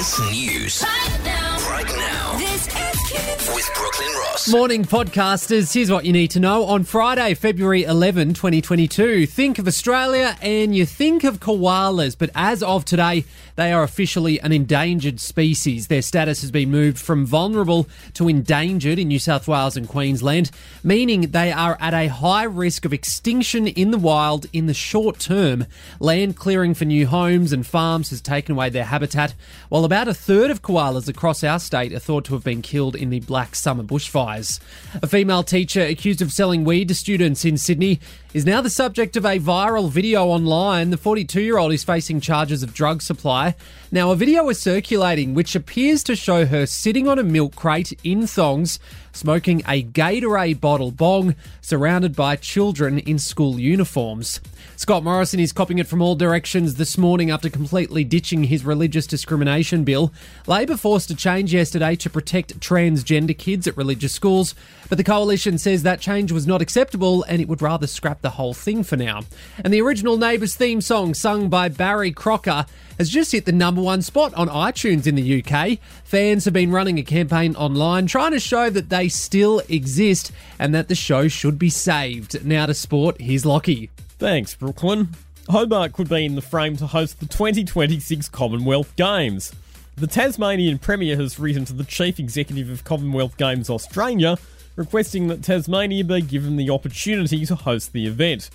Kiss News. Right. Right now. This is Kiss. With Brooklyn Ross. Morning, podcasters. Here's what you need to know. On Friday, February 11, 2022, think of Australia and you think of koalas, but as of today, they are officially an endangered species. Their status has been moved from vulnerable to endangered in New South Wales and Queensland, meaning they are at a high risk of extinction in the wild in the short term. Land clearing for new homes and farms has taken away their habitat, while about a third of koalas across our state are thought to have been killed in the Black Summer bushfires. A female teacher accused of selling weed to students in Sydney is now the subject of a viral video online. The 42 year old is facing charges of drug supply. Now, a video is circulating which appears to show her sitting on a milk crate in thongs, smoking a Gatorade bottle bong, surrounded by children in school uniforms. Scott Morrison is copying it from all directions this morning after completely ditching his religious discrimination bill. Labor forced a change yesterday to protect transgender kids at religious schools, but the coalition says that change was not acceptable and it would rather scrap the whole thing for now. And the original Neighbours theme song, sung by Barry Crocker, has just hit the number one spot on iTunes in the UK. Fans have been running a campaign online trying to show that they still exist and that the show should be saved. Now to sport, here's Lockie. Thanks, Brooklyn. Hobart could be in the frame to host the 2026 Commonwealth Games. The Tasmanian Premier has written to the Chief Executive of Commonwealth Games Australia requesting that Tasmania be given the opportunity to host the event.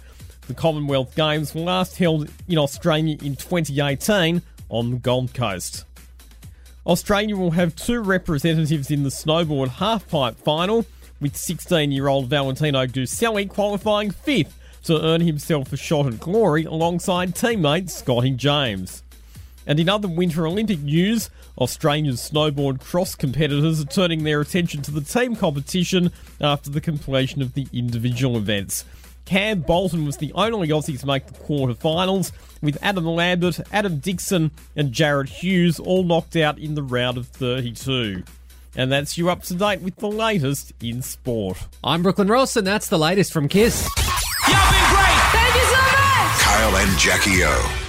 The Commonwealth Games were last held in Australia in 2018 on the Gold Coast. Australia will have two representatives in the snowboard halfpipe final, with 16 year old Valentino Guselli qualifying fifth to earn himself a shot at glory alongside teammate Scotty James. And in other Winter Olympic news, Australia's snowboard cross competitors are turning their attention to the team competition after the completion of the individual events. Cam Bolton was the only Aussie to make the quarterfinals, with Adam Lambert, Adam Dixon, and Jarryd Hughes all knocked out in the round of 32. And that's you up to date with the latest in sport. I'm Brooklyn Ross, and that's the latest from Kiss. Y'all been great. Thank you so much. Kyle and Jackie O.